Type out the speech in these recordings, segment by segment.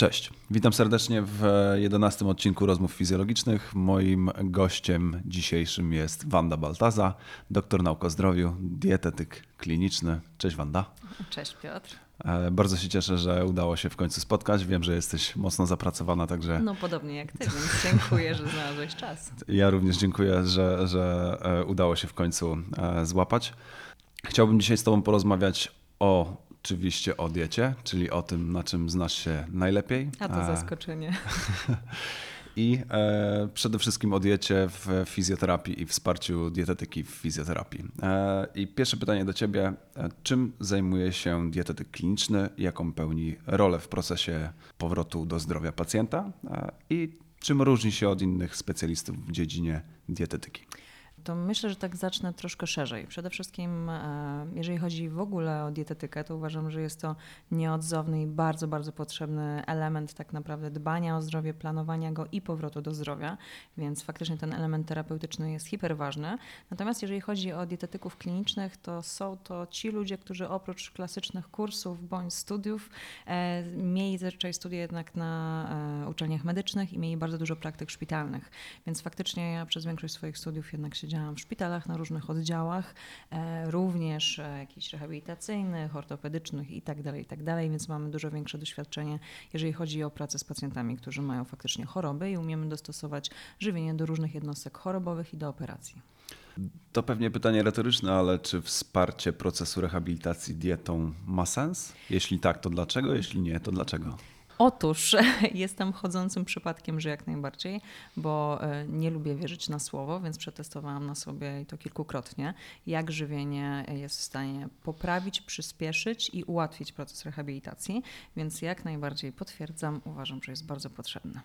Cześć, witam serdecznie w jedenastym odcinku Rozmów Fizjologicznych. Moim gościem dzisiejszym jest Wanda Baltaza, doktor nauk o zdrowiu, dietetyk kliniczny. Cześć Wanda. Cześć Piotr. E, bardzo się cieszę, że udało się w końcu spotkać. Wiem, że jesteś mocno zapracowana, także. No, podobnie jak ty, więc dziękuję, że znalazłeś czas. Ja również dziękuję, że, że e, udało się w końcu e, złapać. Chciałbym dzisiaj z Tobą porozmawiać o oczywiście o diecie, czyli o tym, na czym znasz się najlepiej. A to zaskoczenie. I e, przede wszystkim o diecie w fizjoterapii i wsparciu dietetyki w fizjoterapii. E, I pierwsze pytanie do Ciebie. E, czym zajmuje się dietetyk kliniczny? Jaką pełni rolę w procesie powrotu do zdrowia pacjenta? E, I czym różni się od innych specjalistów w dziedzinie dietetyki? To myślę, że tak zacznę troszkę szerzej. Przede wszystkim, e, jeżeli chodzi w ogóle o dietetykę, to uważam, że jest to nieodzowny i bardzo, bardzo potrzebny element tak naprawdę dbania o zdrowie, planowania go i powrotu do zdrowia, więc faktycznie ten element terapeutyczny jest hiperważny. Natomiast jeżeli chodzi o dietetyków klinicznych, to są to ci ludzie, którzy oprócz klasycznych kursów bądź studiów e, mieli zazwyczaj studia jednak na e, uczelniach medycznych i mieli bardzo dużo praktyk szpitalnych, więc faktycznie ja przez większość swoich studiów jednak się siedziałam w szpitalach na różnych oddziałach, e, również e, jakichś rehabilitacyjnych, ortopedycznych itd., tak itd., tak więc mamy dużo większe doświadczenie, jeżeli chodzi o pracę z pacjentami, którzy mają faktycznie choroby i umiemy dostosować żywienie do różnych jednostek chorobowych i do operacji. To pewnie pytanie retoryczne, ale czy wsparcie procesu rehabilitacji dietą ma sens? Jeśli tak, to dlaczego? Jeśli nie, to dlaczego? Otóż jestem chodzącym przypadkiem, że jak najbardziej, bo e, nie lubię wierzyć na słowo, więc przetestowałam na sobie i to kilkukrotnie, jak żywienie jest w stanie poprawić, przyspieszyć i ułatwić proces rehabilitacji, więc jak najbardziej potwierdzam, uważam, że jest bardzo potrzebne.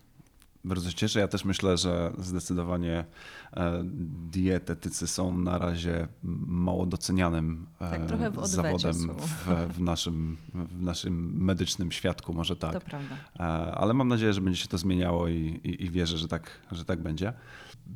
Bardzo się cieszę. Ja też myślę, że zdecydowanie e, dietetycy są na razie mało docenianym e, tak, w zawodem w, w, naszym, w naszym medycznym świadku, może tak. To prawda. E, ale mam nadzieję, że będzie się to zmieniało i, i, i wierzę, że tak, że tak będzie.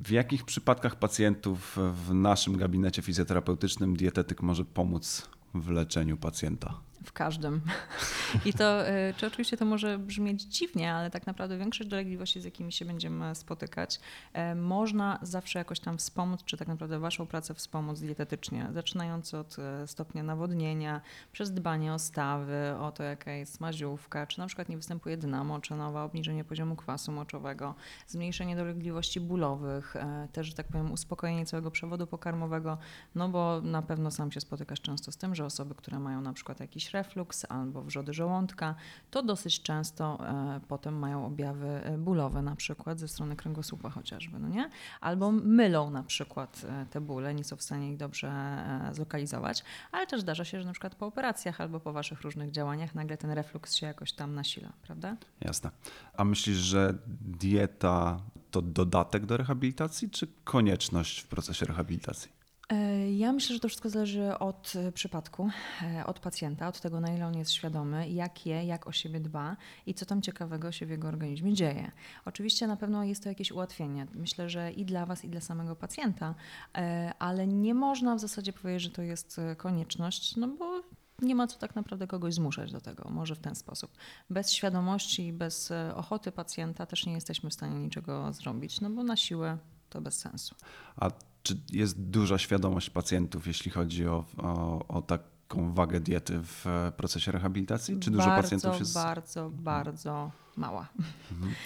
W jakich przypadkach pacjentów w naszym gabinecie fizjoterapeutycznym dietetyk może pomóc w leczeniu pacjenta? W każdym. I to, y, czy oczywiście to może brzmieć dziwnie, ale tak naprawdę większość dolegliwości, z jakimi się będziemy spotykać, e, można zawsze jakoś tam wspomóc, czy tak naprawdę Waszą pracę wspomóc dietetycznie, zaczynając od e, stopnia nawodnienia, przez dbanie o stawy, o to, jaka jest maziówka, czy na przykład nie występuje dna moczynowa, obniżenie poziomu kwasu moczowego, zmniejszenie dolegliwości bólowych, e, też, że tak powiem, uspokojenie całego przewodu pokarmowego, no bo na pewno sam się spotykasz często z tym, że osoby, które mają na przykład jakiś refluks albo wrzody żołądka, to dosyć często e, potem mają objawy e, bólowe na przykład ze strony kręgosłupa chociażby, no nie? Albo mylą na przykład e, te bóle, nie są w stanie ich dobrze zlokalizować, ale też zdarza się, że na przykład po operacjach albo po waszych różnych działaniach nagle ten refluks się jakoś tam nasila, prawda? Jasne. A myślisz, że dieta to dodatek do rehabilitacji, czy konieczność w procesie rehabilitacji? E, ja myślę, że to wszystko zależy od e, przypadku, e, od pacjenta, od tego, na ile on jest świadomy, jak je, jak o siebie dba i co tam ciekawego się w jego organizmie dzieje. Oczywiście na pewno jest to jakieś ułatwienie. Myślę, że i dla Was, i dla samego pacjenta, ale nie można w zasadzie powiedzieć, że to jest konieczność, no bo nie ma co tak naprawdę kogoś zmuszać do tego, może w ten sposób. Bez świadomości i bez ochoty pacjenta też nie jesteśmy w stanie niczego zrobić, no bo na siłę to bez sensu. A czy jest duża świadomość pacjentów, jeśli chodzi o, o, o taką wagę diety w procesie rehabilitacji? Czy dużo bardzo, pacjentów jest. Bardzo, bardzo mała.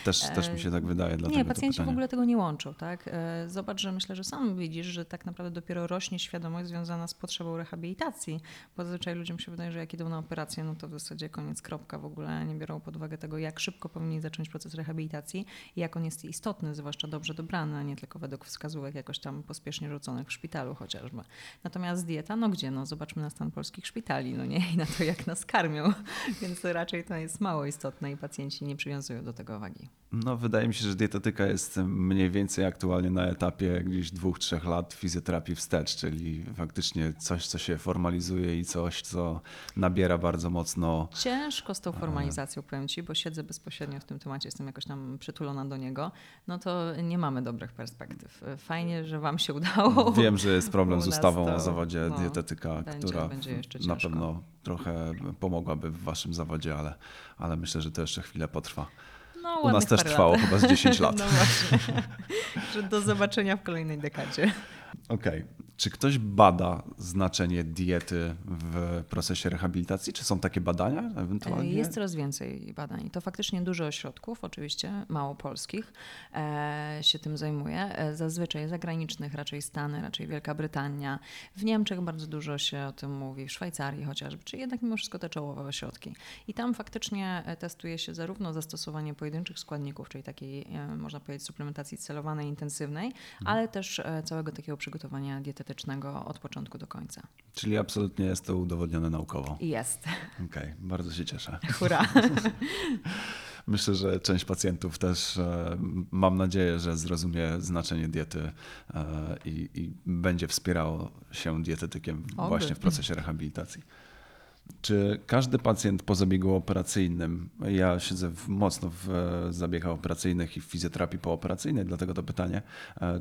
Też, też mi się tak wydaje. Nie, pacjenci w ogóle tego nie łączą. Tak? E, zobacz, że myślę, że sam widzisz, że tak naprawdę dopiero rośnie świadomość związana z potrzebą rehabilitacji, bo zazwyczaj ludziom się wydaje, że jak idą na operację, no to w zasadzie koniec, kropka. W ogóle nie biorą pod uwagę tego, jak szybko powinni zacząć proces rehabilitacji i jak on jest istotny, zwłaszcza dobrze dobrany, a nie tylko według wskazówek jakoś tam pospiesznie rzuconych w szpitalu chociażby. Natomiast dieta, no gdzie? No zobaczmy na stan polskich szpitali, no nie? I na to, jak nas karmią. Więc raczej to jest mało istotne i pacjenci nie przywiązują do tego wagi. No, wydaje mi się, że dietetyka jest mniej więcej aktualnie na etapie gdzieś dwóch, trzech lat fizjoterapii wstecz, czyli faktycznie coś, co się formalizuje i coś, co nabiera bardzo mocno. Ciężko z tą formalizacją, powiem Ci, bo siedzę bezpośrednio w tym temacie, jestem jakoś tam przytulona do niego, no to nie mamy dobrych perspektyw. Fajnie, że Wam się udało. Wiem, że jest problem z ustawą to, o zawodzie no, dietetyka, będzie, która będzie na pewno trochę pomogłaby w waszym zawodzie, ale, ale myślę, że to jeszcze chwilę potrwa. No, U nas też trwało lat. chyba z 10 lat. No właśnie, do zobaczenia w kolejnej dekadzie. Okej. Czy ktoś bada znaczenie diety w procesie rehabilitacji? Czy są takie badania ewentualnie? Jest coraz więcej badań. To faktycznie dużo ośrodków, oczywiście mało polskich, e, się tym zajmuje. E, Zazwyczaj zagranicznych, raczej Stany, raczej Wielka Brytania. W Niemczech bardzo dużo się o tym mówi, w Szwajcarii chociażby, czyli jednak mimo wszystko te czołowe ośrodki. I tam faktycznie e, testuje się zarówno zastosowanie pojedynczych składników, czyli takiej, e, można powiedzieć, suplementacji celowanej, intensywnej, ale też e, całego takiego przygotowania dietetycznego od początku do końca. Czyli absolutnie jest to udowodnione naukowo. Jest. Okej, bardzo się cieszę. Hurra. Myślę, że część pacjentów też, e, mam nadzieję, że zrozumie znaczenie diety e, i, i będzie wspierało się dietetykiem Oby. właśnie w procesie rehabilitacji. Czy każdy pacjent po zabiegu operacyjnym, ja siedzę w, mocno w e, zabiegach operacyjnych i w fizjoterapii pooperacyjnej, dlatego to pytanie,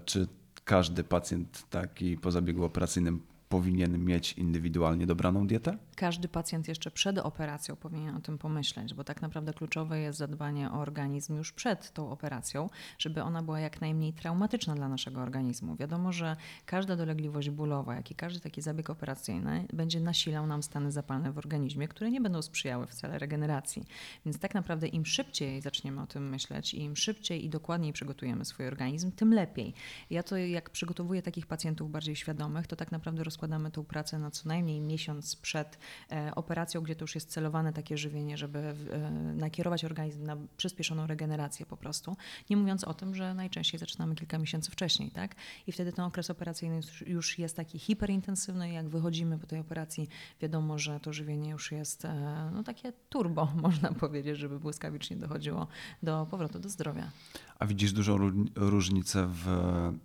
czy każdy pacjent taki po zabiegu operacyjnym powinien mieć indywidualnie dobraną dietę? Każdy pacjent jeszcze przed operacją powinien o tym pomyśleć, bo tak naprawdę kluczowe jest zadbanie o organizm już przed tą operacją, żeby ona była jak najmniej traumatyczna dla naszego organizmu. Wiadomo, że każda dolegliwość bólowa, jak i każdy taki zabieg operacyjny będzie nasilał nam stany zapalne w organizmie, które nie będą sprzyjały wcale regeneracji. Więc tak naprawdę im szybciej zaczniemy o tym myśleć i im szybciej i dokładniej przygotujemy swój organizm, tym lepiej. Ja to jak przygotowuję takich pacjentów bardziej świadomych, to tak naprawdę rozkładamy tą pracę na co najmniej miesiąc przed e, operacją, gdzie to już jest celowane takie żywienie, żeby e, nakierować organizm na przyspieszoną regenerację po prostu. Nie mówiąc o tym, że najczęściej zaczynamy kilka miesięcy wcześniej, tak? I wtedy ten okres operacyjny już- jest taki hiperintensywny jak wychodzimy po tej operacji, wiadomo, że to żywienie już jest e, no, takie turbo, można powiedzieć, żeby błyskawicznie dochodziło do powrotu do zdrowia. A widzisz dużą ró- różnicę w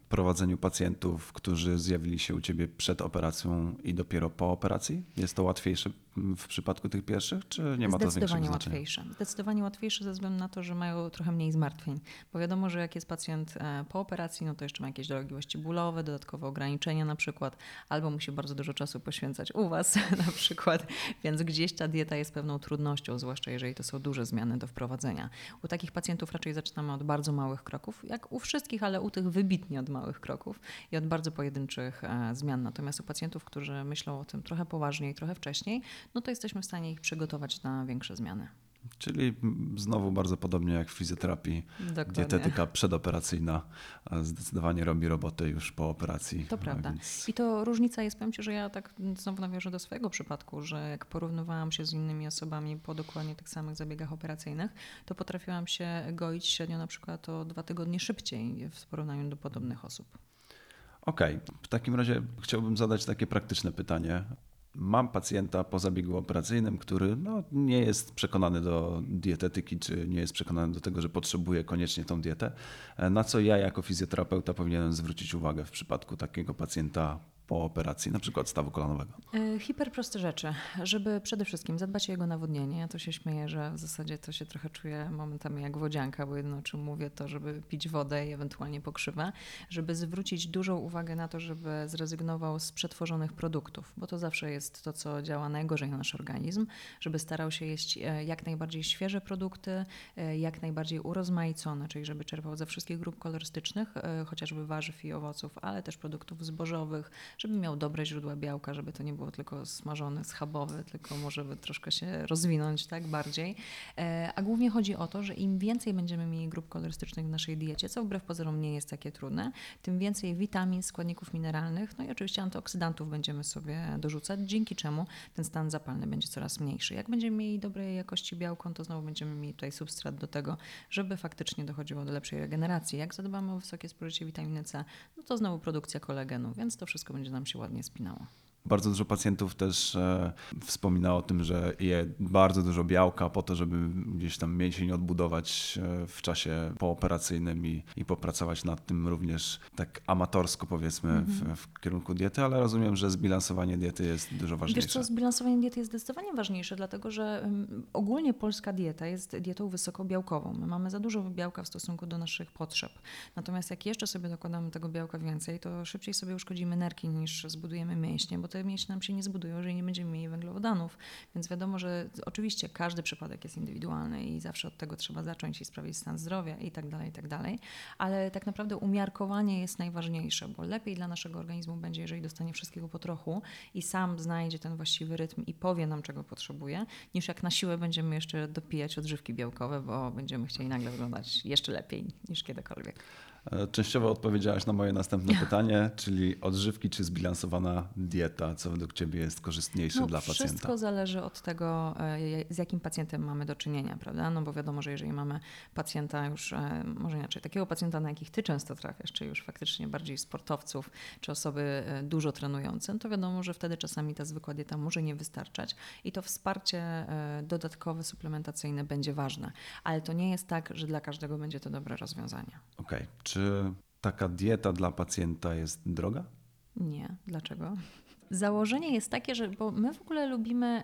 prowadzeniu pacjentów, którzy zjawili się u ciebie przed operacją i dopiero po operacji? Jest to łatwiejsze w przypadku tych pierwszych, czy nie ma to Zdecydowanie większego znaczenia? łatwiejsze. Zdecydowanie łatwiejsze ze względu na to, że mają trochę mniej zmartwień. Bo wiadomo, że jak jest pacjent e, po operacji, no to jeszcze ma jakieś dolegliwości bólowe, dodatkowe ograniczenia na przykład, albo musi bardzo dużo czasu poświęcać u Was na przykład, więc gdzieś ta dieta jest pewną trudnością, zwłaszcza jeżeli to są duże zmiany do wprowadzenia. U takich pacjentów raczej zaczynamy od bardzo małych kroków, jak u wszystkich, ale u tych wybitnie od małych kroków i od bardzo pojedynczych e, zmian. Natomiast u pacjentów, którzy myślą o tym trochę poważniej, trochę wcześniej, no to jesteśmy w stanie ich przygotować na większe zmiany. Czyli znowu bardzo podobnie jak w fizjoterapii, Dokładnie. dietetyka przedoperacyjna zdecydowanie robi robotę już po operacji. To a prawda. Więc... I to różnica jest, powiem Ci, że ja tak znowu nawiążę do swojego przypadku, że jak porównywałam się z innymi osobami po dokładnie tych samych zabiegach operacyjnych, to potrafiłam się goić średnio na przykład o dwa tygodnie szybciej w porównaniu do podobnych osób. Okej, w takim razie chciałbym zadać takie praktyczne pytanie. Mam pacjenta po zabiegu operacyjnym, który no, nie jest przekonany do dietetyki, czy nie jest przekonany do tego, że potrzebuje koniecznie tą dietę. E, Na co ja jako fizjoterapeuta powinienem zwrócić uwagę w przypadku takiego pacjenta po operacji, na przykład stawu kolanowego? E, Hiperproste rzeczy, żeby przede wszystkim zadbać o jego nawodnienie. Ja to się śmieję, że w zasadzie to się trochę czuję momentami jak wodzianka, bo jedno o czym mówię to, żeby pić wodę i ewentualnie pokrzywę, żeby zwrócić dużą uwagę na to, żeby zrezygnował z przetworzonych produktów, bo to zawsze jest to, co działa najgorzej na nasz organizm, żeby starał się jeść e, jak najbardziej świeże produkty, e, jak najbardziej urozmaicone, czyli żeby czerpał ze wszystkich grup kolorystycznych, chociażby warzyw i owoców, ale też produktów zbożowych, żeby miał dobre źródła białka, żeby to nie było tylko smażone, schabowe, tylko może troszkę się rozwinąć tak bardziej. E, A głównie chodzi o to, że im więcej będziemy mieli grup kolorystycznych w naszej diecie, co wbrew pozorom nie jest takie trudne, tym więcej witamin, składników mineralnych, no i oczywiście antyoksydantów będziemy sobie dorzucać, dzięki czemu ten stan zapalny będzie coraz mniejszy. Jak będziemy mieli dobrej jakości białko, to znowu będziemy mieli tutaj substrat do tego, żeby faktycznie dochodziło do lepszej regeneracji. Jak zadbamy o wysokie spożycie witaminy C, no to znowu produkcja kolagenu, więc to wszystko będzie nam się ładnie spinało. Bardzo dużo pacjentów też e, wspomina o tym, że je bardzo dużo białka po to, żeby gdzieś tam mięsień odbudować e, w czasie pooperacyjnym i, i popracować nad tym również tak amatorsko powiedzmy w, w kierunku diety, ale rozumiem, że zbilansowanie diety jest dużo Wiesz ważniejsze. co, zbilansowanie diety jest zdecydowanie ważniejsze, dlatego że ogólnie polska dieta jest dietą wysokobiałkową. My mamy za dużo białka w stosunku do naszych potrzeb. Natomiast jak jeszcze sobie dokładamy tego białka więcej, to szybciej sobie uszkodzimy nerki niż zbudujemy mięśnie, bo to te mięśnie nam się nie zbudują, jeżeli nie będziemy mieli węglowodanów. Więc wiadomo, że oczywiście każdy przypadek jest indywidualny i zawsze od tego trzeba zacząć i sprawdzić stan zdrowia i tak dalej, i tak dalej. Ale tak naprawdę umiarkowanie jest najważniejsze, bo lepiej dla naszego organizmu będzie, jeżeli dostanie wszystkiego po trochu i sam znajdzie ten właściwy rytm i powie nam, czego potrzebuje, niż jak na siłę będziemy jeszcze dopijać odżywki białkowe, bo będziemy chcieli nagle wyglądać jeszcze lepiej niż kiedykolwiek. E, częściowo odpowiedziałaś na moje następne pytanie, czyli odżywki czy zbilansowana dieta, co według Ciebie jest korzystniejsze no, dla wszystko pacjenta? Wszystko zależy od tego, e, z jakim pacjentem mamy do czynienia, prawda? No bo wiadomo, że jeżeli mamy pacjenta już, e, może inaczej, takiego pacjenta, na jakich Ty często trafiasz, czy już faktycznie bardziej sportowców, czy osoby dużo trenujące, no to wiadomo, że wtedy czasami ta zwykła dieta może nie wystarczać i to wsparcie dodatkowe, suplementacyjne będzie ważne. Ale to nie jest tak, że dla każdego będzie to dobre rozwiązanie. Okej. Okay. Czy taka dieta dla pacjenta jest droga? Nie. Dlaczego? Założenie jest takie, że bo my w ogóle lubimy,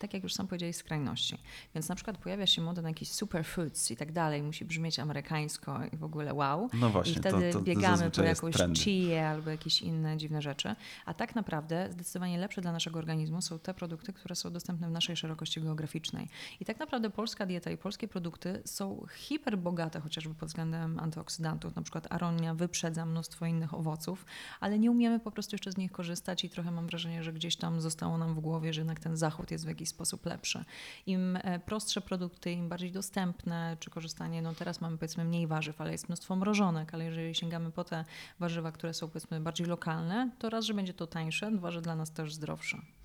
tak jak już sam powiedziałeś, skrajności. Więc na przykład pojawia się moda na jakieś superfoods i tak dalej, musi brzmieć amerykańsko i w ogóle wow. No właśnie, I wtedy to, to, biegamy po jakąś chia albo jakieś inne dziwne rzeczy. A tak naprawdę zdecydowanie lepsze dla naszego organizmu są te produkty, które są dostępne w naszej szerokości geograficznej. I tak naprawdę polska dieta i polskie produkty są hiperbogate chociażby pod względem antyoksydantów. Na przykład aronia wyprzedza mnóstwo innych owoców, ale nie umiemy po prostu jeszcze z nich korzystać i trochę trochę mam wrażenie, że gdzieś tam zostało nam w głowie, że jednak ten zachód jest w jakiś sposób lepszy. Im e, prostsze produkty, im bardziej dostępne, czy korzystanie, no teraz mamy powiedzmy mniej warzyw, ale jest mnóstwo mrożonek, ale jeżeli sięgamy po te warzywa, które są powiedzmy bardziej lokalne, to raz, że będzie to tańsze, dwa, że dla nas też zdrowsze.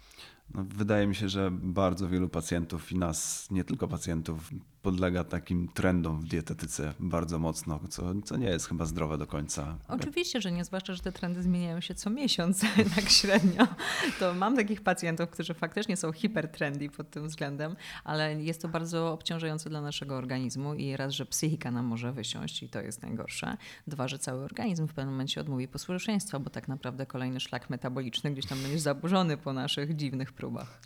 No, wydaje mi się, że bardzo wielu pacjentów i nas, nie tylko pacjentów, podlega takim trendom w dietetyce bardzo mocno, co, co nie jest chyba zdrowe do końca. Oczywiście, że nie, zwłaszcza, że te trendy zmieniają się co miesiąc, tak średnio. To mam takich pacjentów, którzy faktycznie są hipertrendy pod tym względem, ale jest to bardzo obciążające dla naszego organizmu i raz, że psychika nam może wysiąść i to jest najgorsze. Dwa, że cały organizm w pewnym momencie odmówi posłuszeństwa, bo tak naprawdę kolejny szlak metaboliczny gdzieś tam będzie zaburzony po naszych dziwnych próbach.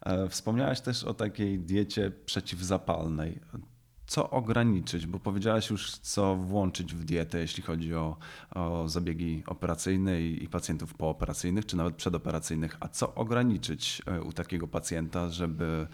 E, wspomniałaś też o takiej diecie przeciwzapalnej. Co ograniczyć? Bo powiedziałaś już, co włączyć w dietę, jeśli chodzi o, o zabiegi operacyjne i, i pacjentów pooperacyjnych, czy nawet przedoperacyjnych. A co ograniczyć e, u takiego pacjenta, żeby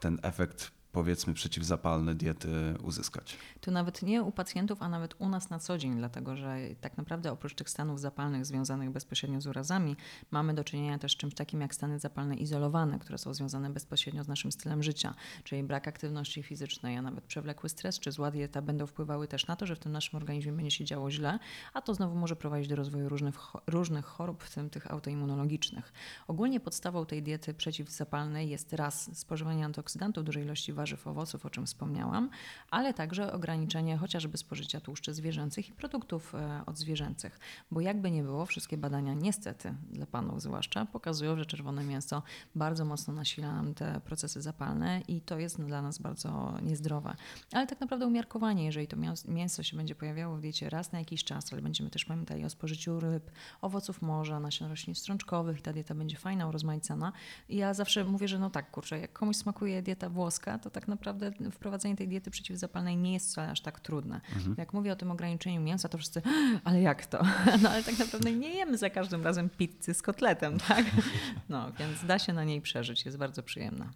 ten efekt powiedzmy przeciwzapalne diety uzyskać. To nawet nie u pacjentów, a nawet u nas na co dzień, dlatego że tak naprawdę oprócz tych stanów zapalnych związanych bezpośrednio z urazami, mamy do czynienia też z czymś takim jak stany zapalne izolowane, które są związane bezpośrednio z naszym stylem życia, czyli brak aktywności fizycznej, a nawet przewlekły stres czy zła dieta będą wpływały też na to, że w tym naszym organizmie będzie się działo źle, a to znowu może prowadzić do rozwoju różnych, różnych chorób, w tym tych autoimmunologicznych. Ogólnie podstawą tej diety przeciwzapalnej jest raz spożywanie antyoksydantów dużej ilości warzyw, warzyw, owoców, o czym wspomniałam, ale także ograniczenie chociażby spożycia tłuszczy zwierzęcych i produktów e, odzwierzęcych. Bo jakby nie było, wszystkie badania niestety, dla panów zwłaszcza, pokazują, że czerwone mięso bardzo mocno nasila nam te procesy zapalne i to jest dla nas bardzo niezdrowe. Ale tak naprawdę umiarkowanie, jeżeli to mięso się będzie pojawiało w diecie raz na jakiś czas, ale będziemy też pamiętali o spożyciu ryb, owoców morza, nasion roślin strączkowych i ta dieta będzie fajna, urozmaicana. I ja zawsze mówię, że no tak, kurczę, jak komuś smakuje dieta włoska, to tak naprawdę wprowadzenie tej diety przeciwzapalnej nie jest wcale aż tak trudne. Mhm. Jak mówię o tym ograniczeniu mięsa, to wszyscy, ale jak to? No ale tak naprawdę nie jemy za każdym razem pizzy z kotletem, tak? No, więc da się na niej przeżyć, jest bardzo przyjemna.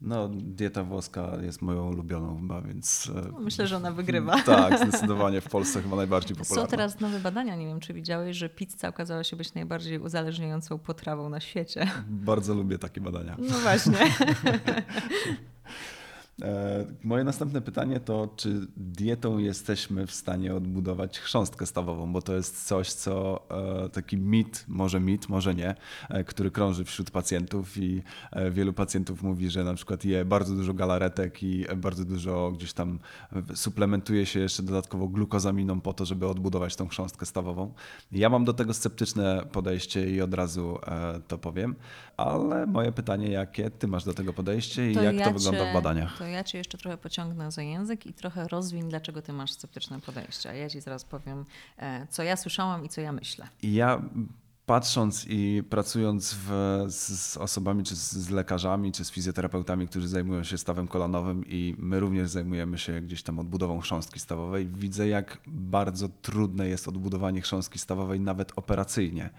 No, dieta włoska jest moją ulubioną chyba, więc... E, no, myślę, że ona wygrywa. Tak, zdecydowanie w Polsce chyba najbardziej popularna. Są teraz nowe badania, nie wiem czy widziałeś, że pizza okazała się być najbardziej uzależniającą potrawą na świecie. Bardzo lubię takie badania. No właśnie. E, moje następne pytanie to, czy dietą jesteśmy w stanie odbudować chrząstkę stawową, bo to jest coś, co e, taki mit, może mit, może nie, e, który krąży wśród pacjentów i wielu pacjentów mówi, że na przykład je bardzo dużo galaretek i bardzo dużo gdzieś tam suplementuje się jeszcze dodatkowo glukozaminą po to, żeby odbudować tą chrząstkę stawową. Ja mam do tego sceptyczne podejście i od razu to powiem, ale moje pytanie, jakie ty masz do tego podejście i to jak ja to wygląda w badaniach? Ja cię jeszcze trochę pociągnę za język i trochę rozwiń, dlaczego ty masz sceptyczne podejście. A ja ci zaraz powiem, e, co ja słyszałam i co ja myślę. Ja patrząc i pracując w, z osobami, czy z, z, lekarzami, czy z fizjoterapeutami, którzy zajmują się stawem kolanowym i my również zajmujemy się gdzieś tam odbudową chrząstki stawowej, widzę jak bardzo trudne jest odbudowanie chrząstki stawowej nawet operacyjnie.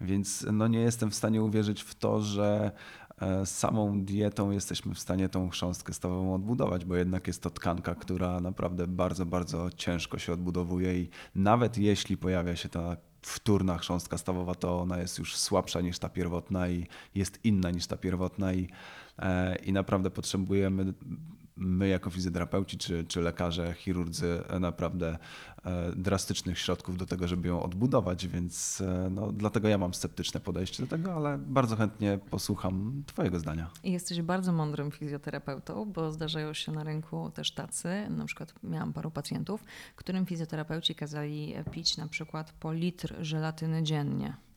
Więc no nie jestem w stanie uwierzyć w to, że e, samą dietą jesteśmy w stanie tą chrząstkę stawową odbudować, bo jednak jest to tkanka, która naprawdę bardzo, bardzo ciężko się odbudowuje i nawet jeśli pojawia się ta wtórna chrząstka stawowa, to ona jest już słabsza niż ta pierwotna i jest inna niż ta pierwotna i, e, i naprawdę potrzebujemy my jako fizjoterapeuci czy, czy lekarze, chirurdzy naprawdę e, drastycznych środków do tego, żeby ją odbudować, więc e, no, dlatego ja mam sceptyczne podejście do tego, ale bardzo chętnie posłucham Twojego zdania. Jesteś bardzo mądrym fizjoterapeutą, bo zdarzają się na rynku też tacy, na przykład miałam paru pacjentów, którym fizjoterapeuci kazali pić na przykład po litr żelatyny dziennie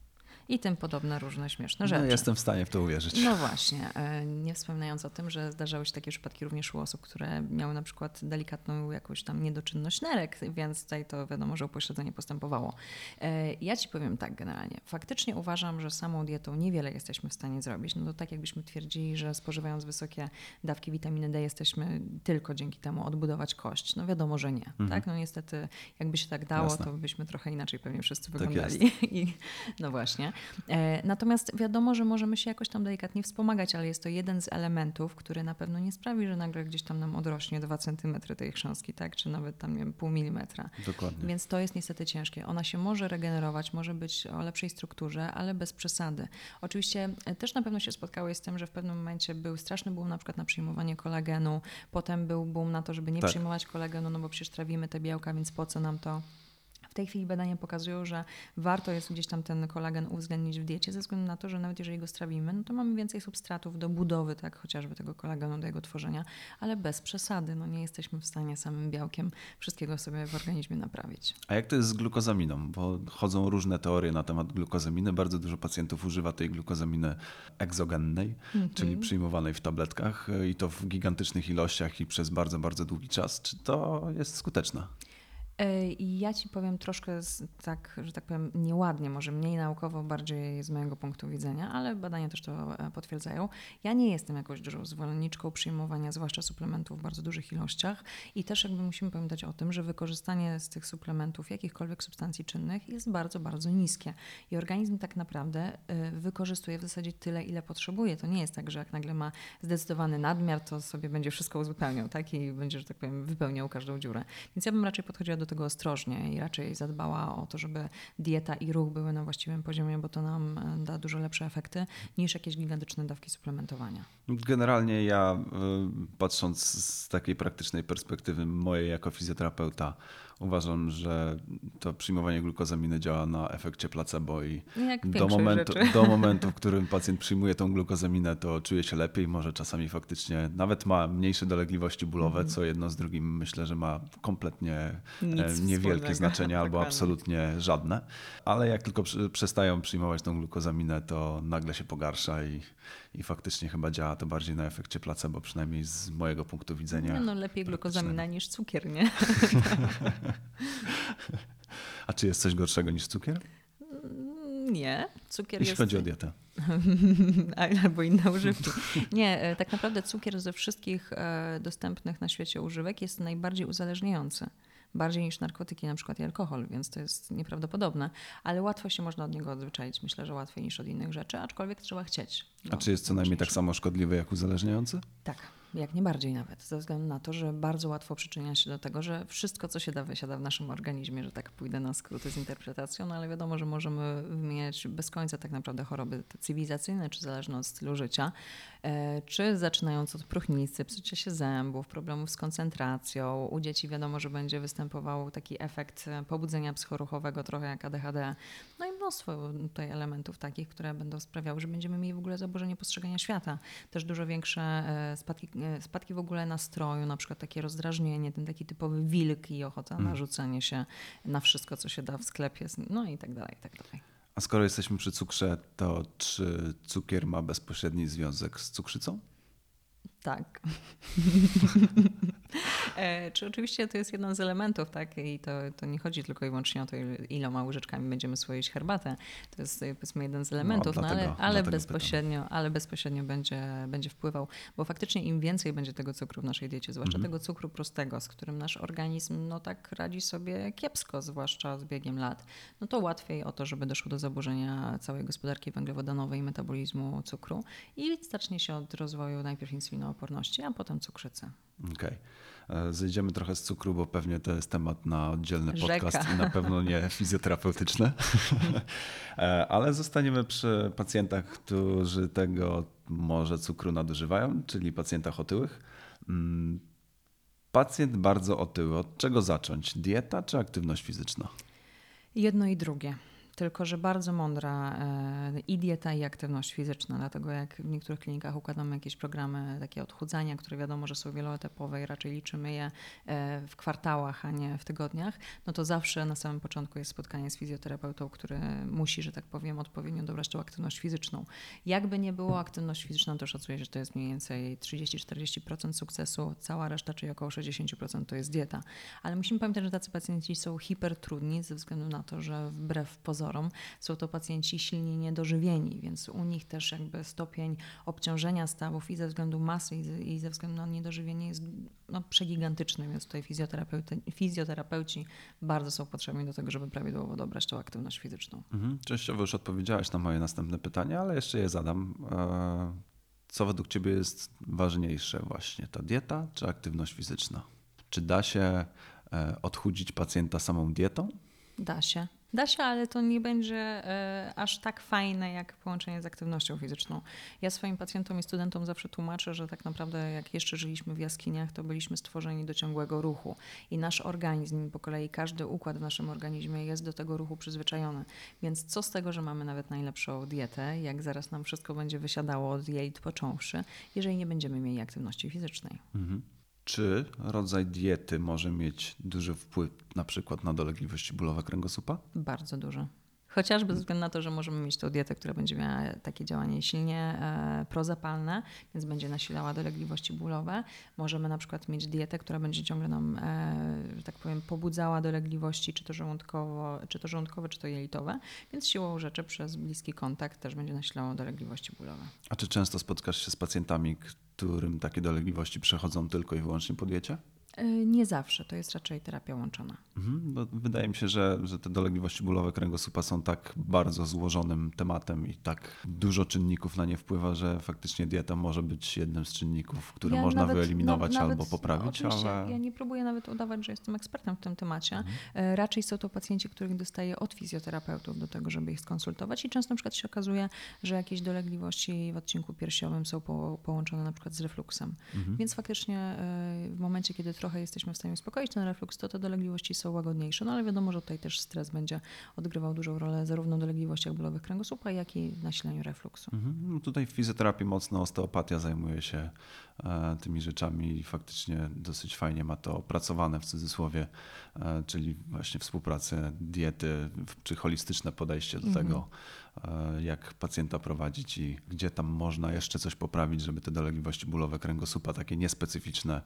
i tym podobne różne śmieszne rzeczy. No, jestem w stanie w to uwierzyć. No właśnie, e, nie wspominając o tym, że zdarzały się takie przypadki również u osób, które miały na przykład delikatną jakąś tam niedoczynność nerek, więc tutaj to wiadomo, że upośledzenie postępowało. E, ja ci powiem tak generalnie. Faktycznie uważam, że samą dietą niewiele jesteśmy w stanie zrobić. No to tak jakbyśmy twierdzili, że spożywając wysokie dawki witaminy D jesteśmy tylko dzięki temu odbudować kość. No wiadomo, że nie. Mhm. Tak? No niestety jakby się tak dało, Jasne. to byśmy trochę inaczej pewnie wszyscy tak wyglądali. Tak I, no właśnie. E, natomiast wiadomo, że możemy się jakoś tam delikatnie wspomagać, ale jest to jeden z elementów, który na pewno nie sprawi, że nagle gdzieś tam nam odrośnie 2 cm tej chrząstki, tak? czy nawet tam nie wiem, pół milimetra. Dokładnie. Więc to jest niestety ciężkie. Ona się może regenerować, może być o lepszej strukturze, ale bez przesady. Oczywiście e, też na pewno się spotkałeś z tym, że w pewnym momencie był straszny boom na przykład na przyjmowanie kolagenu, potem był boom na to, żeby nie tak. przyjmować kolagenu, no bo przecież trawimy te białka, więc po co nam to? W tej chwili badania pokazują, że warto jest gdzieś tam ten kolagen uwzględnić w diecie, ze względu na to, że nawet jeżeli go strawimy, no to mamy więcej substratów do budowy, tak, chociażby tego kolagenu, do jego tworzenia, ale bez przesady. No nie jesteśmy w stanie samym białkiem wszystkiego sobie w organizmie naprawić. A jak to jest z glukozaminą? Bo chodzą różne teorie na temat glukozaminy. Bardzo dużo pacjentów używa tej glukozaminy egzogennej, mm -hmm. czyli przyjmowanej w tabletkach i to w gigantycznych ilościach i przez bardzo, bardzo długi czas. Czy to jest skuteczne? E, ja ci powiem troszkę tak, że tak powiem, nieładnie, może mniej naukowo, bardziej z mojego punktu widzenia, ale badania też to e, potwierdzają. Ja nie jestem jakąś dużą zwolenniczką przyjmowania, zwłaszcza suplementów w bardzo dużych ilościach i też jakby musimy pamiętać o tym, że wykorzystanie z tych suplementów jakichkolwiek substancji czynnych jest bardzo, bardzo niskie i organizm tak naprawdę e, wykorzystuje w zasadzie tyle, ile potrzebuje. To nie jest tak, że jak nagle ma zdecydowany nadmiar, to sobie będzie wszystko uzupełniał, tak? I będzie, że tak powiem, wypełniał każdą dziurę. Więc ja bym raczej podchodziła do tego ostrożnie i raczej zadbała o to, żeby dieta i ruch były na właściwym poziomie, bo to nam e, da dużo lepsze efekty niż jakieś gigantyczne dawki suplementowania. Generalnie ja, e, patrząc z takiej praktycznej perspektywy mojej jako fizjoterapeuta, Uważam, że to przyjmowanie glukozaminy działa na efekcie placebo i do momentu, do momentu, w którym pacjent przyjmuje tą glukozaminę, to czuje się lepiej, może czasami faktycznie nawet ma mniejsze dolegliwości bólowe, mm. co jedno z drugim myślę, że ma kompletnie e, Nic niewielkie znaczenie albo absolutnie żadne. Ale jak tylko przestają przyjmować tą glukozaminę, to nagle się pogarsza i i faktycznie chyba działa to bardziej na efekcie placebo, przynajmniej z mojego punktu widzenia. No, no lepiej glukozamina niż cukier, nie? A czy jest coś gorszego niż cukier? Mm, nie, cukier Jeśli jest... chodzi o dietę. Albo inne używki. Nie, e, tak naprawdę cukier ze wszystkich e, dostępnych na świecie używek jest najbardziej uzależniający bardziej niż narkotyki, na przykład i alkohol, więc to jest nieprawdopodobne, ale łatwo się można od niego odzwyczaić. Myślę, że łatwiej niż od innych rzeczy, aczkolwiek trzeba chcieć. A czy jest co najmniej tak samo szkodliwy jak uzależniający? Tak. Jak nie bardziej nawet, ze względu na to, że bardzo łatwo przyczynia się do tego, że wszystko, co się da, wysiada w naszym organizmie, że tak pójdę na skróty z interpretacją, no ale wiadomo, że możemy wymieniać bez końca tak naprawdę choroby cywilizacyjne, czy zależne od stylu życia, e, czy zaczynając od próchnicy, psucia się zębów, problemów z koncentracją. U dzieci wiadomo, że będzie występował taki efekt pobudzenia psychoruchowego, trochę jak ADHD. No i mnóstwo tutaj elementów takich, które będą sprawiały, że będziemy mieli w ogóle zaburzenie postrzegania świata. Też dużo większe e, spadki spadki w ogóle nastroju, na przykład takie rozdrażnienie, ten taki typowy wilk i ochota mm. na rzucenie się na wszystko, co się da w sklepie, no i tak dalej, i tak dalej. A skoro jesteśmy przy cukrze, to czy cukier ma bezpośredni związek z cukrzycą? Tak. E, czy oczywiście to jest jeden z elementów, tak? I to, to nie chodzi tylko i wyłącznie o to, iloma łyżeczkami będziemy swoić herbatę. To jest powiedzmy jeden z elementów, no, dlatego, no, ale, ale bezpośrednio, ale bezpośrednio będzie, będzie wpływał, bo faktycznie im więcej będzie tego cukru w naszej diecie, zwłaszcza mhm. tego cukru prostego, z którym nasz organizm no tak radzi sobie kiepsko, zwłaszcza z biegiem lat, no to łatwiej o to, żeby doszło do zaburzenia całej gospodarki węglowodanowej i metabolizmu cukru i zacznie się od rozwoju najpierw insulinooporności, a potem cukrzycy. Okej. Okay. Zejdziemy trochę z cukru, bo pewnie to jest temat na oddzielny podcast Rzeka. i na pewno nie fizjoterapeutyczny. E, ale zostaniemy przy pacjentach, którzy tego może cukru nadużywają, czyli pacjentach otyłych. Mm, pacjent bardzo otyły. Od czego zacząć? Dieta czy aktywność fizyczna? Jedno i drugie tylko że bardzo mądra e, i dieta, i aktywność fizyczna, dlatego jak w niektórych klinikach układamy jakieś programy takie odchudzania, które wiadomo, że są wieloetapowe i raczej liczymy je e, w kwartałach, a nie w tygodniach, no to zawsze na samym początku jest spotkanie z fizjoterapeutą, który musi, że tak powiem, odpowiednio dobrać tą aktywność fizyczną. Jakby nie było aktywność fizyczna, to szacuję, że to jest mniej więcej 30-40% sukcesu, cała reszta, czyli około 60% to jest dieta. Ale musimy pamiętać, że tacy pacjenci są hipertrudni ze względu na to, że wbrew pozorom są to pacjenci silnie niedożywieni, więc u nich też jakby stopień obciążenia stawów i ze względu masy i ze względu na niedożywienie jest no, przegigantyczny, więc tutaj fizjoterapeuty, fizjoterapeuci bardzo są potrzebni do tego, żeby prawidłowo dobrać tą aktywność fizyczną. Mhm. Częściowo już odpowiedziałaś na moje następne pytanie, ale jeszcze je zadam. E, co według Ciebie jest ważniejsze właśnie, ta dieta czy aktywność fizyczna? Czy da się e, odchudzić pacjenta samą dietą? Da się. Da się, ale to nie będzie e, aż tak fajne jak połączenie z aktywnością fizyczną. Ja swoim pacjentom i studentom zawsze tłumaczę, że tak naprawdę jak jeszcze żyliśmy w jaskiniach, to byliśmy stworzeni do ciągłego ruchu i nasz organizm, po kolei każdy układ w naszym organizmie jest do tego ruchu przyzwyczajony. Więc co z tego, że mamy nawet najlepszą dietę, jak zaraz nam wszystko będzie wysiadało od jej począwszy, jeżeli nie będziemy mieli aktywności fizycznej. Mhm. Czy rodzaj diety może mieć duży wpływ na przykład na dolegliwości bólowe kręgosłupa? Bardzo duży. Chociażby ze względu na to, że możemy mieć tą dietę, która będzie miała takie działanie silnie e, prozapalne, więc będzie nasilała dolegliwości bólowe. Możemy na przykład mieć dietę, która będzie ciągle nam, e, że tak powiem, pobudzała dolegliwości, czy to, żołądkowo, czy to żołądkowe, czy to jelitowe, więc siłą rzeczy przez bliski kontakt też będzie nasilała dolegliwości bólowe. A czy często spotkasz się z pacjentami, którym takie dolegliwości przechodzą tylko i wyłącznie po diecie? E, nie zawsze, to jest raczej terapia łączona. Mhm, wydaje mi się, że, że te dolegliwości bólowe kręgosłupa są tak bardzo złożonym tematem i tak dużo czynników na nie wpływa, że faktycznie dieta może być jednym z czynników, które ja można nawet, wyeliminować na, albo poprawić. No, ale... Ja nie próbuję nawet udawać, że jestem ekspertem w tym temacie. Mhm. E, raczej są to pacjenci, których dostaję od fizjoterapeutów do tego, żeby ich skonsultować i często na przykład się okazuje, że jakieś dolegliwości w odcinku piersiowym są po, połączone na przykład z refluksem. Mhm. Więc faktycznie e, w momencie, kiedy trochę jesteśmy w stanie uspokoić ten refluks, to te dolegliwości są łagodniejsze. No ale wiadomo, że tutaj też stres będzie odgrywał dużą rolę zarówno w dolegliwościach bólowych kręgosłupa, jak i w nasileniu refluksu. Mhm. No tutaj w fizjoterapii mocno osteopatia zajmuje się e, tymi rzeczami i faktycznie dosyć fajnie ma to opracowane w cudzysłowie, e, czyli właśnie współpracę diety czy holistyczne podejście do mhm. tego, jak pacjenta prowadzić i gdzie tam można jeszcze coś poprawić, żeby te dolegliwości bólowe kręgosłupa takie niespecyficzne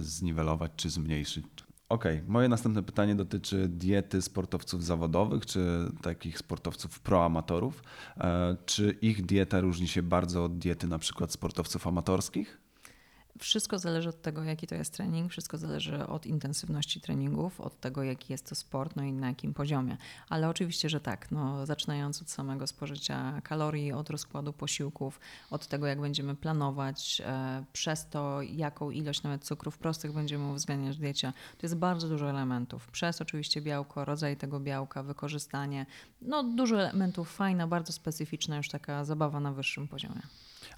zniwelować czy zmniejszyć. Okej, moje następne pytanie dotyczy diety sportowców zawodowych, czy takich sportowców proamatorów. E, czy ich dieta różni się bardzo od diety na przykład sportowców amatorskich? Wszystko zależy od tego, jaki to jest trening, wszystko zależy od intensywności treningów, od tego, jaki jest to sport, no i na jakim poziomie. Ale oczywiście, że tak, no, zaczynając od samego spożycia kalorii, od rozkładu posiłków, od tego, jak będziemy planować, e, przez to, jaką ilość nawet cukrów prostych będziemy uwzględniać w diecie. To jest bardzo dużo elementów. Przez oczywiście białko, rodzaj tego białka, wykorzystanie, no dużo elementów, fajna, bardzo specyficzna, już taka zabawa na wyższym poziomie.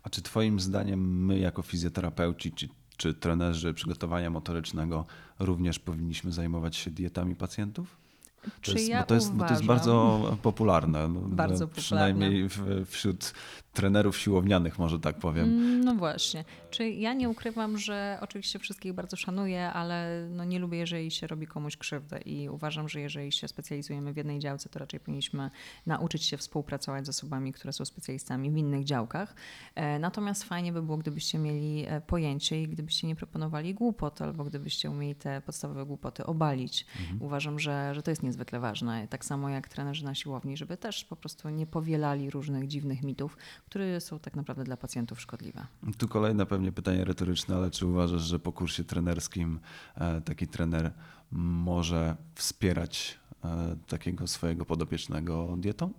A czy Twoim zdaniem my, jako fizjoterapeuci, czy, czy trenerzy przygotowania motorycznego, również powinniśmy zajmować się dietami pacjentów? To Czy jest, ja bo, to jest, bo to jest uważam- bardzo popularne. no, Bardzo popularne. Przynajmniej w, wśród trenerów siłownianych, może tak powiem. Mm, No właśnie. Czy ja nie ukrywam, że oczywiście wszystkich bardzo szanuję, ale no nie lubię, jeżeli się robi komuś krzywdę i uważam, że jeżeli się specjalizujemy w jednej działce, to raczej powinniśmy nauczyć się współpracować z osobami, które są specjalistami w innych działkach. E, Natomiast fajnie by było, gdybyście mieli e, pojęcie i gdybyście nie proponowali głupot, albo gdybyście umieli te podstawowe głupoty obalić. Uważam, że, że to jest niezwykle ważne. Tak samo jak trenerzy na siłowni, żeby też po prostu nie powielali różnych dziwnych mitów, które są tak naprawdę dla pacjentów szkodliwe. Tu kolejne pewnie pytanie retoryczne, ale czy uważasz, że po kursie trenerskim e, taki trener może wspierać e, takiego swojego podopiecznego dietą?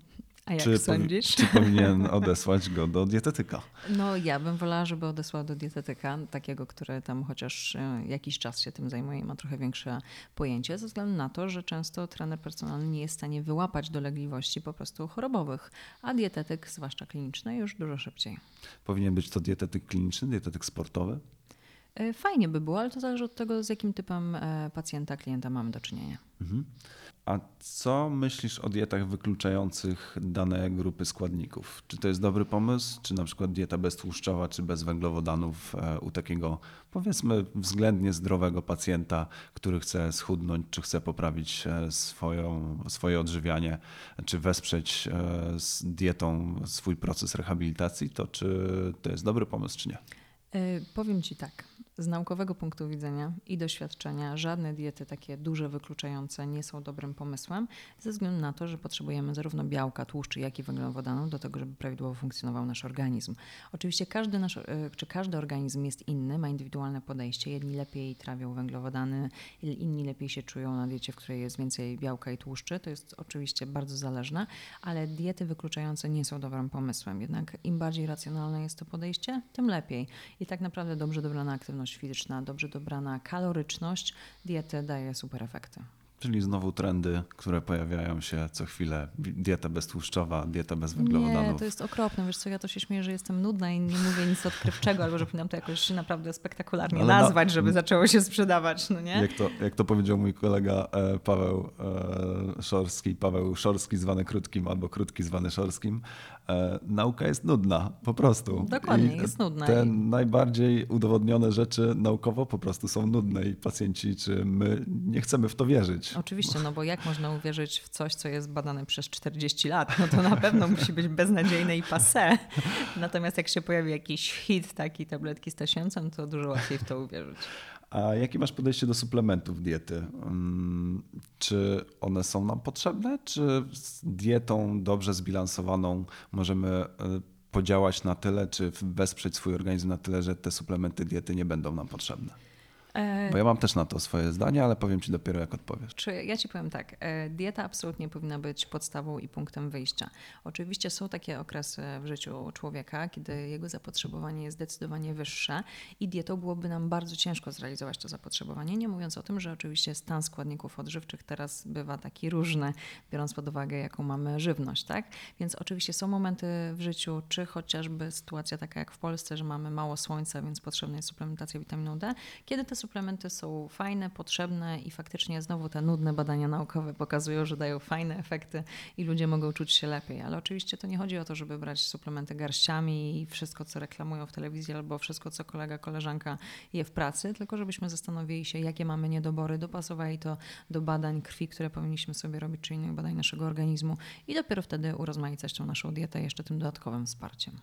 A jak czy, powi- sądzisz? czy powinien odesłać go do dietetyka? No ja bym wolała, żeby odesłał do dietetyka, takiego, który tam chociaż e, jakiś czas się tym zajmuje i ma trochę większe pojęcie, ze względu na to, że często trener personalny nie jest w stanie wyłapać dolegliwości po prostu chorobowych, a dietetyk, zwłaszcza kliniczny, już dużo szybciej. Powinien być to dietetyk kliniczny, dietetyk sportowy? E, Fajnie by było, ale to zależy od tego, z jakim typem e, pacjenta, klienta mamy do czynienia. Mhm. A co myślisz o dietach wykluczających dane grupy składników? Czy to jest dobry pomysł? Czy na przykład dieta beztłuszczowa, czy bez węglowodanów e, u takiego powiedzmy względnie zdrowego pacjenta, który chce schudnąć, czy chce poprawić e, swoją, swoje odżywianie, czy wesprzeć e, z dietą swój proces rehabilitacji, to czy to jest dobry pomysł, czy nie? Powiem Ci tak, z naukowego punktu widzenia i doświadczenia żadne diety takie duże, wykluczające nie są dobrym pomysłem, ze względu na to, że potrzebujemy zarówno białka, tłuszczy, jak i węglowodanów do tego, żeby prawidłowo funkcjonował nasz organizm. Oczywiście każdy, nasz, e, czy każdy organizm jest inny, ma indywidualne podejście. Jedni lepiej trawią węglowodany, inni lepiej się czują na diecie, w której jest więcej białka i tłuszczy. To jest oczywiście bardzo zależne, ale diety wykluczające nie są dobrym pomysłem. Jednak im bardziej racjonalne jest to podejście, tym lepiej. I tak naprawdę dobrze dobrana aktywność fizyczna, dobrze dobrana kaloryczność diety daje super efekty. Czyli znowu trendy, które pojawiają się co chwilę. Dieta beztłuszczowa, dieta bez węglowodanów. Nie, to jest okropne. Wiesz co, ja to się śmieję, że jestem nudna i nie mówię nic odkrywczego, albo że powinnam to jakoś naprawdę spektakularnie Ale na- nazwać, żeby zaczęło się sprzedawać, no nie? Jak to, jak to powiedział mój kolega e, Paweł e, Szorski, Paweł Szorski zwany Krótkim albo Krótki zwany Szorskim, nauka jest nudna, po prostu. Dokładnie, I jest nudna Te najbardziej udowodnione rzeczy naukowo po prostu są nudne i pacjenci czy my nie chcemy w to wierzyć. Oczywiście, no bo jak można uwierzyć w coś, co jest badane przez 40 lat? No to na pewno musi być beznadziejne i passé. Natomiast jak się pojawi jakiś hit, taki tabletki z tysiącem, to dużo łatwiej w to uwierzyć. A jakie masz podejście do suplementów diety? Mm, Czy one są nam potrzebne, czy z dietą dobrze zbilansowaną możemy e, podziałać na tyle, czy wesprzeć swój organizm na tyle, że te suplementy diety nie będą nam potrzebne? E, Bo ja mam też na to swoje zdanie, ale powiem ci dopiero jak odpowiesz. Czy ja ci powiem tak, e, dieta absolutnie powinna być podstawą i punktem wyjścia. Oczywiście są takie okresy w życiu człowieka, kiedy jego zapotrzebowanie jest zdecydowanie wyższe i dietą byłoby nam bardzo ciężko zrealizować to zapotrzebowanie, nie mówiąc o tym, że oczywiście stan składników odżywczych teraz bywa taki różny, biorąc pod uwagę, jaką mamy żywność, tak? Więc oczywiście są momenty w życiu, czy chociażby sytuacja taka jak w Polsce, że mamy mało słońca, więc potrzebna jest suplementacja witaminą D, kiedy te suplementy są fajne, potrzebne i faktycznie znowu te nudne badania naukowe pokazują, że dają fajne efekty i ludzie mogą czuć się lepiej. Ale oczywiście to nie chodzi o to, żeby brać suplementy garściami i wszystko, co reklamują w telewizji albo wszystko, co kolega, koleżanka je w pracy, tylko żebyśmy zastanowili się, jakie mamy niedobory, dopasowali to do badań krwi, które powinniśmy sobie robić, czy innych badań naszego organizmu i dopiero wtedy urozmaicać tą naszą dietę jeszcze tym dodatkowym wsparciem.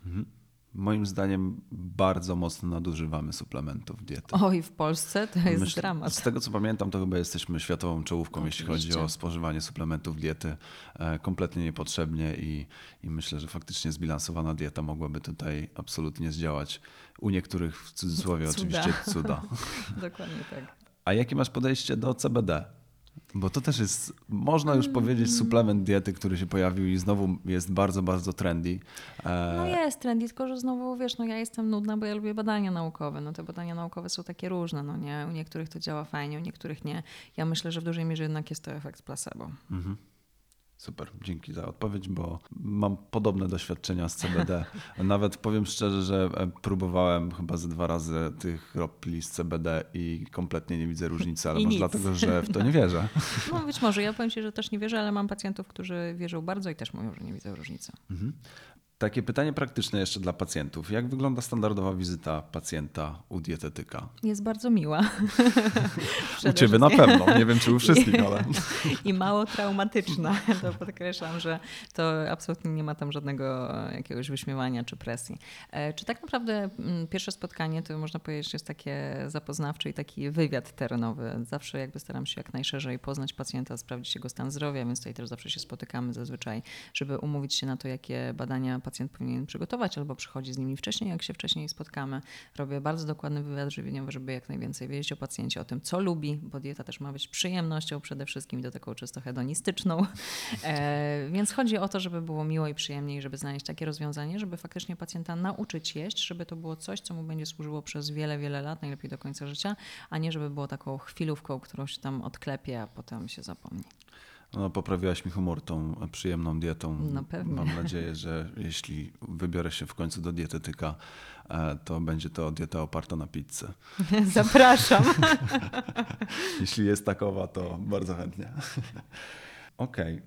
Moim zdaniem bardzo mocno nadużywamy suplementów diety. Oj, w Polsce to jest Myślę- dramat. Z tego co pamiętam, to chyba jesteśmy światową czołówką, jeśli chodzi o spożywanie suplementów diety. E, Kompletnie niepotrzebnie i, i myślę, że faktycznie zbilansowana dieta mogłaby tutaj absolutnie zdziałać. U niektórych w cudzysłowie Cuda. oczywiście cuda. Dokładnie tak. A jakie masz podejście do CBD? Bo to też jest, można już powiedzieć, suplement diety, który się pojawił i znowu jest bardzo, bardzo trendy. E, No jest trendy, tylko że znowu, wiesz, no ja jestem nudna, bo ja lubię badania naukowe. No te badania naukowe są takie różne, no nie? U niektórych to działa fajnie, u niektórych nie. Ja myślę, że w dużej mierze jednak jest to efekt placebo. Mhm. Super, dzięki za odpowiedź, bo mam podobne doświadczenia z CBD. Nawet powiem szczerze, że e, próbowałem chyba ze dwa razy tych kropli z CBD i kompletnie nie widzę różnicy, ale I może nic. dlatego, że w to nie wierzę. No być może, ja powiem Ci, że też nie wierzę, ale mam pacjentów, którzy wierzą bardzo i też mówią, że nie widzą różnicy. Takie pytanie praktyczne jeszcze dla pacjentów. Jak wygląda standardowa wizyta pacjenta u dietetyka? Jest bardzo miła. U ciebie na pewno, nie wiem czy u wszystkich, ale... I mało traumatyczna. To podkreślam, że to absolutnie nie ma tam żadnego jakiegoś wyśmiewania czy presji. E, Czy tak naprawdę mm, pierwsze spotkanie to można powiedzieć jest takie zapoznawcze i taki wywiad terenowy. Zawsze jakby staram się jak najszerzej poznać pacjenta, sprawdzić jego stan zdrowia, więc tutaj też zawsze się spotykamy zazwyczaj, żeby umówić się na to, jakie badania pacjent powinien przygotować, albo przychodzi z nimi wcześniej, jak się wcześniej spotkamy. Robię bardzo dokładny wywiad żywieniowy, żeby jak najwięcej wiedzieć o pacjencie, o tym, co lubi, bo dieta też ma być przyjemnością przede wszystkim, to taką czysto hedonistyczną. E, więc chodzi o to, żeby było miło i przyjemnie i żeby znaleźć takie rozwiązanie, żeby faktycznie pacjenta nauczyć jeść, żeby to było coś, co mu będzie służyło przez wiele, wiele lat, najlepiej do końca życia, a nie żeby było taką chwilówką, którą się tam odklepie, a potem się zapomni. No, poprawiłaś mi humor tą przyjemną dietą. No pewnie. Mam nadzieję, że jeśli wybiorę się w końcu do dietetyka, e, to będzie to dieta oparta na pizzę. Zapraszam. Jeśli jest takowa, to bardzo chętnie. Okej.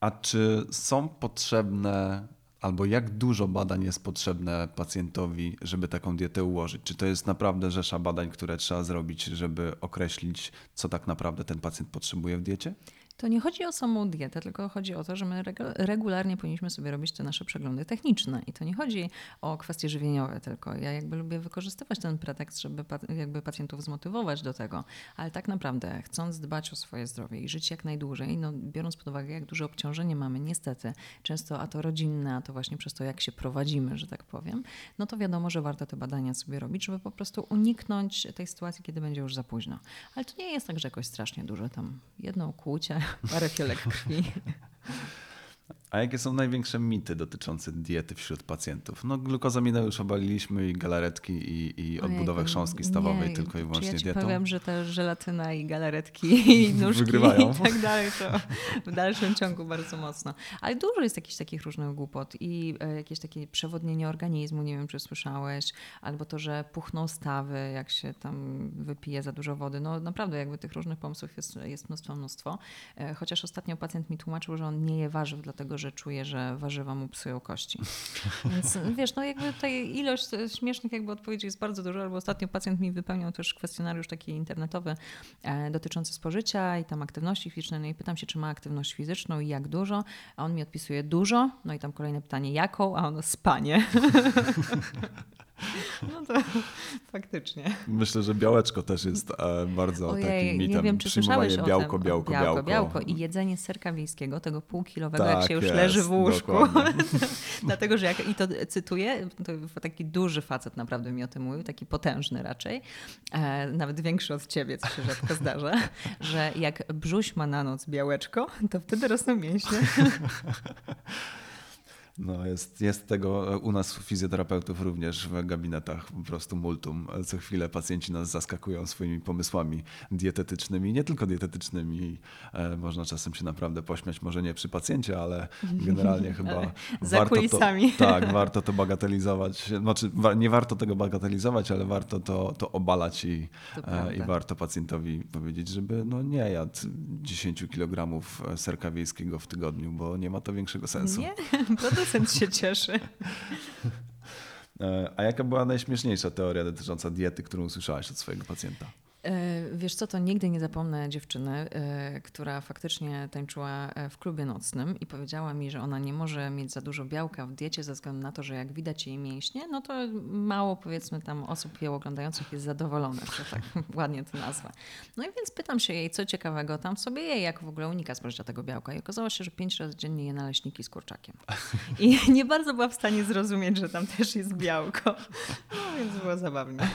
A czy są potrzebne, albo jak dużo badań jest potrzebne pacjentowi, żeby taką dietę ułożyć? Czy to jest naprawdę rzesza badań, które trzeba zrobić, żeby określić, co tak naprawdę ten pacjent potrzebuje w diecie? To nie chodzi o samą dietę, tylko chodzi o to, że my regu- regularnie powinniśmy sobie robić te nasze przeglądy techniczne. I to nie chodzi o kwestie żywieniowe tylko. Ja jakby lubię wykorzystywać ten pretekst, żeby jakby pacjentów zmotywować do tego. Ale tak naprawdę, chcąc dbać o swoje zdrowie i żyć jak najdłużej, no, biorąc pod uwagę, jak duże obciążenie mamy, niestety, często a to rodzinne, a to właśnie przez to, jak się prowadzimy, że tak powiem, no to wiadomo, że warto te badania sobie robić, żeby po prostu uniknąć tej sytuacji, kiedy będzie już za późno. Ale to nie jest tak, że jakoś strasznie dużo tam jedno kłucie, parę fiolek krwi. A jakie są największe mity dotyczące diety wśród pacjentów? No glukozaminę już obaliliśmy i galaretki i, i odbudowę Ojejku, chrząstki stawowej nie, tylko i wyłącznie ja ci dietą. powiem, że ta żelatyna i galaretki i nóżki Wygrywają. i tak dalej, to w dalszym ciągu bardzo mocno. Ale dużo jest jakichś takich różnych głupot i e, jakieś takie przewodnienie organizmu, nie wiem czy słyszałeś, albo to, że puchną stawy, jak się tam wypije za dużo wody. No naprawdę jakby tych różnych pomysłów jest, jest mnóstwo, mnóstwo. E, Chociaż ostatnio pacjent mi tłumaczył, że on nie je warzyw, dlatego że czuje, że warzywa mu psują kości. Więc wiesz, no jakby tutaj ilość e, śmiesznych jakby odpowiedzi jest bardzo dużo, albo ostatnio pacjent mi wypełniał też kwestionariusz taki internetowy e, dotyczący spożycia i tam aktywności fizycznej. No i pytam się, czy ma aktywność fizyczną i jak dużo, a on mi odpisuje dużo, no i tam kolejne pytanie, jaką, a ono spanie. no to faktycznie. Myślę, że białeczko też jest e, bardzo takim Ojej, mitem. nie wiem, czy Przyjmowanie słyszałeś białko, o tym. białko, białko, białko. białko. I jedzenie serka wiejskiego, tego półkilowego, jak Tak się już jest, leży w łóżku. Dlatego, że jak, i to cytuję, to taki duży facet naprawdę mi o tym mówił, taki potężny raczej, e, nawet większy od ciebie, co się rzadko zdarza, że jak brzuś ma na noc białeczko, to wtedy rosną mięśnie. No jest, jest tego e, u nas fizjoterapeutów również w gabinetach po prostu multum. Co chwilę pacjenci nas zaskakują swoimi pomysłami dietetycznymi, nie tylko dietetycznymi. E, Można czasem się naprawdę pośmiać, może nie przy pacjencie, ale generalnie chyba Ale warto kulisami. To, tak, warto to bagatelizować. Znaczy nie warto tego bagatelizować, ale warto to, to obalać i, To e, i warto pacjentowi powiedzieć, żeby no nie jadł 10 kg serka wiejskiego w tygodniu, bo nie ma to większego sensu. Nie? Producent się cieszy. E, A jaka była najśmieszniejsza teoria dotycząca diety, którą usłyszałaś od swojego pacjenta? Wiesz co, to nigdy nie zapomnę dziewczyny, e, która faktycznie tańczyła e, w klubie nocnym i powiedziała mi, że ona nie może mieć za dużo białka w diecie ze względu na to, że jak widać jej mięśnie, no to mało powiedzmy tam osób ją oglądających jest zadowolonych, że tak ładnie to nazwę. No i więc pytam się jej, co ciekawego tam sobie je, jak w ogóle unika spożycia tego białka. I okazało się, że pięć razy dziennie je naleśniki z kurczakiem. I nie bardzo była w stanie zrozumieć, że tam też jest białko. No więc było zabawnie.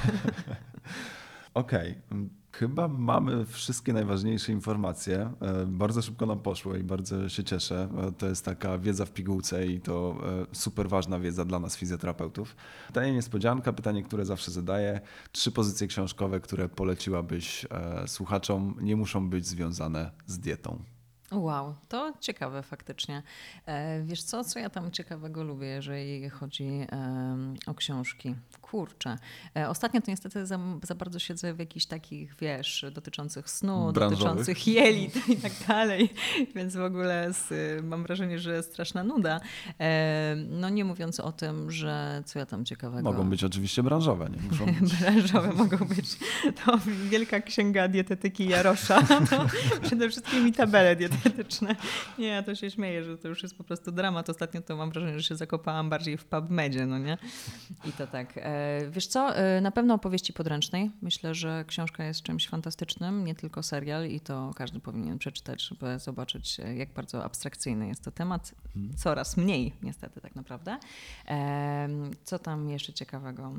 Okej, m, chyba mamy wszystkie najważniejsze informacje. E, Bardzo szybko nam poszło i bardzo się cieszę. E, To jest taka wiedza w pigułce i to e, super ważna wiedza dla nas fizjoterapeutów. Pytanie niespodzianka, pytanie, które zawsze zadaję. Trzy pozycje książkowe, które poleciłabyś słuchaczom, nie muszą być związane z dietą. Wow, to ciekawe faktycznie. Wiesz co, co ja tam ciekawego lubię, jeżeli chodzi o książki? Kurczę. E, ostatnio to niestety za, za, bardzo siedzę w jakichś takich, wiesz, dotyczących snu, Branżowych. dotyczących jelit i tak dalej, więc w ogóle z, mam wrażenie, że straszna nuda. E, no nie mówiąc o tym, że co ja tam ciekawego... Mogą być oczywiście branżowe, nie muszą być. branżowe mogą być. To wielka księga dietetyki Jarosza, to przede wszystkim i tabele dietetyczne dietetyczne. Nie, ja to się śmieję, że to już jest po prostu dramat. Ostatnio to mam wrażenie, że się zakopałam bardziej w PubMedzie, no nie? I to tak. Wiesz co, e, na pewno opowieści podręcznej. Myślę, że książka jest czymś fantastycznym, nie tylko serial i to każdy powinien przeczytać, żeby zobaczyć, e, jak bardzo abstrakcyjny jest to temat. Mhm. Coraz mniej niestety tak naprawdę. Co tam jeszcze ciekawego?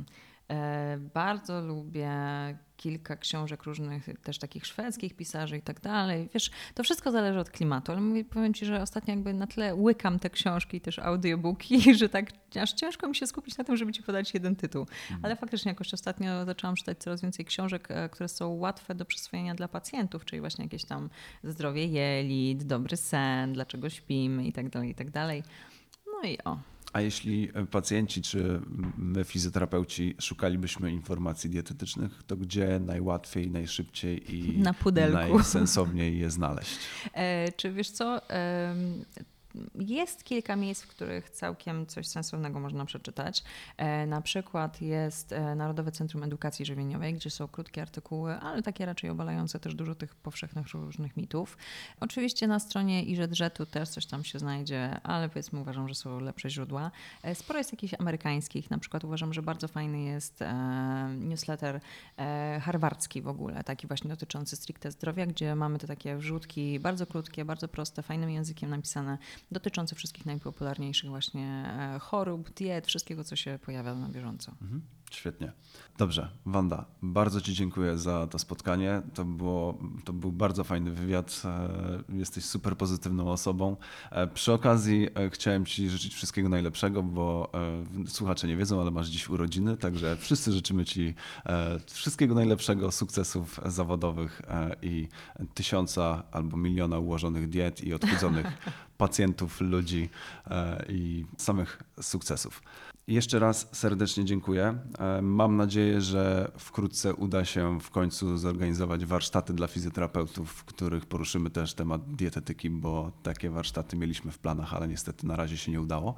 Bardzo lubię kilka książek różnych, też takich szwedzkich pisarzy i tak dalej. Wiesz, to wszystko zależy od klimatu, ale mówię, powiem Ci, że ostatnio jakby na tle łykam te książki, też audiobooki, że tak aż ciężko mi się skupić na tym, żeby Ci podać jeden tytuł. Mhm. Ale faktycznie jakoś ostatnio zaczęłam czytać coraz więcej książek, e, które są łatwe do przyswojenia dla pacjentów, czyli właśnie jakieś tam zdrowie jelit, dobry sen, dlaczego śpimy i tak dalej, i tak dalej. No i o. A jeśli pacjenci czy my fizjoterapeuci szukalibyśmy informacji dietetycznych, to gdzie najłatwiej, najszybciej i Na najsensowniej je znaleźć? E, czy wiesz co? E, jest kilka miejsc, w których całkiem coś sensownego można przeczytać. E, na przykład jest e, Narodowe Centrum Edukacji Żywieniowej, gdzie są krótkie artykuły, ale takie raczej obalające też dużo tych powszechnych różnych mitów. Oczywiście na stronie iRedżetu też coś tam się znajdzie, ale powiedzmy uważam, że są lepsze źródła. E, sporo jest jakichś amerykańskich, na przykład uważam, że bardzo fajny jest newsletter harwardzki w ogóle, taki właśnie dotyczący stricte zdrowia, gdzie mamy te takie wrzutki bardzo krótkie, bardzo proste, fajnym językiem napisane, dotyczący wszystkich najpopularniejszych właśnie e, chorób, diet, wszystkiego, co się pojawia na bieżąco. Mhm. Świetnie. Dobrze, Wanda, bardzo Ci dziękuję za to spotkanie. To, było, to był bardzo fajny wywiad. E, jesteś super pozytywną osobą. E, przy okazji chciałem Ci życzyć wszystkiego najlepszego, bo słuchacze nie wiedzą, ale masz dziś urodziny, także wszyscy życzymy Ci wszystkiego najlepszego, sukcesów zawodowych i tysiąca albo miliona ułożonych diet i odchudzonych pacjentów, ludzi e, i samych sukcesów. Jeszcze raz serdecznie dziękuję. E, mam nadzieję, że wkrótce uda się w końcu zorganizować warsztaty dla fizjoterapeutów, w których poruszymy też temat dietetyki, bo takie warsztaty mieliśmy w planach, ale niestety na razie się nie udało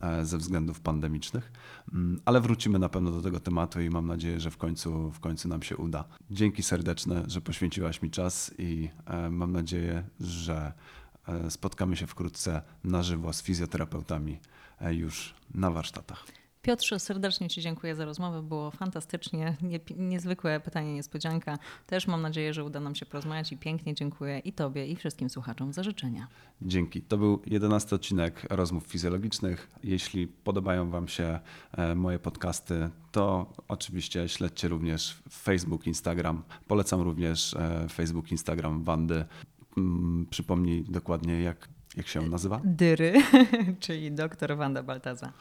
e, ze względów pandemicznych. Mm, ale wrócimy na pewno do tego tematu i mam nadzieję, że w końcu, w końcu nam się uda. Dzięki serdeczne, że poświęciłaś mi czas i mam nadzieję, że E, spotkamy się wkrótce na żywo z fizjoterapeutami e, już na warsztatach. Piotrze, serdecznie Ci dziękuję za rozmowę. Było fantastycznie. Nie, niezwykłe pytanie, niespodzianka. Też mam nadzieję, że uda nam się porozmawiać i pięknie dziękuję i Tobie, i wszystkim słuchaczom za życzenia. Dzięki. To był jedenasty odcinek rozmów fizjologicznych. Jeśli podobają Wam się e, moje podcasty, to oczywiście śledźcie również Facebook, Instagram. Polecam również Facebook, Instagram Wandy. Mm, przypomnij dokładnie, jak, jak się nazywa? Dyry, czyli doktor Wanda Baltaza.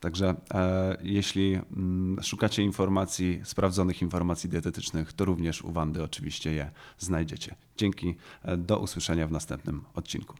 Także e, jeśli m, mm, szukacie informacji, sprawdzonych informacji dietetycznych, to również u Wandy oczywiście je znajdziecie. Dzięki, e, do usłyszenia w następnym odcinku.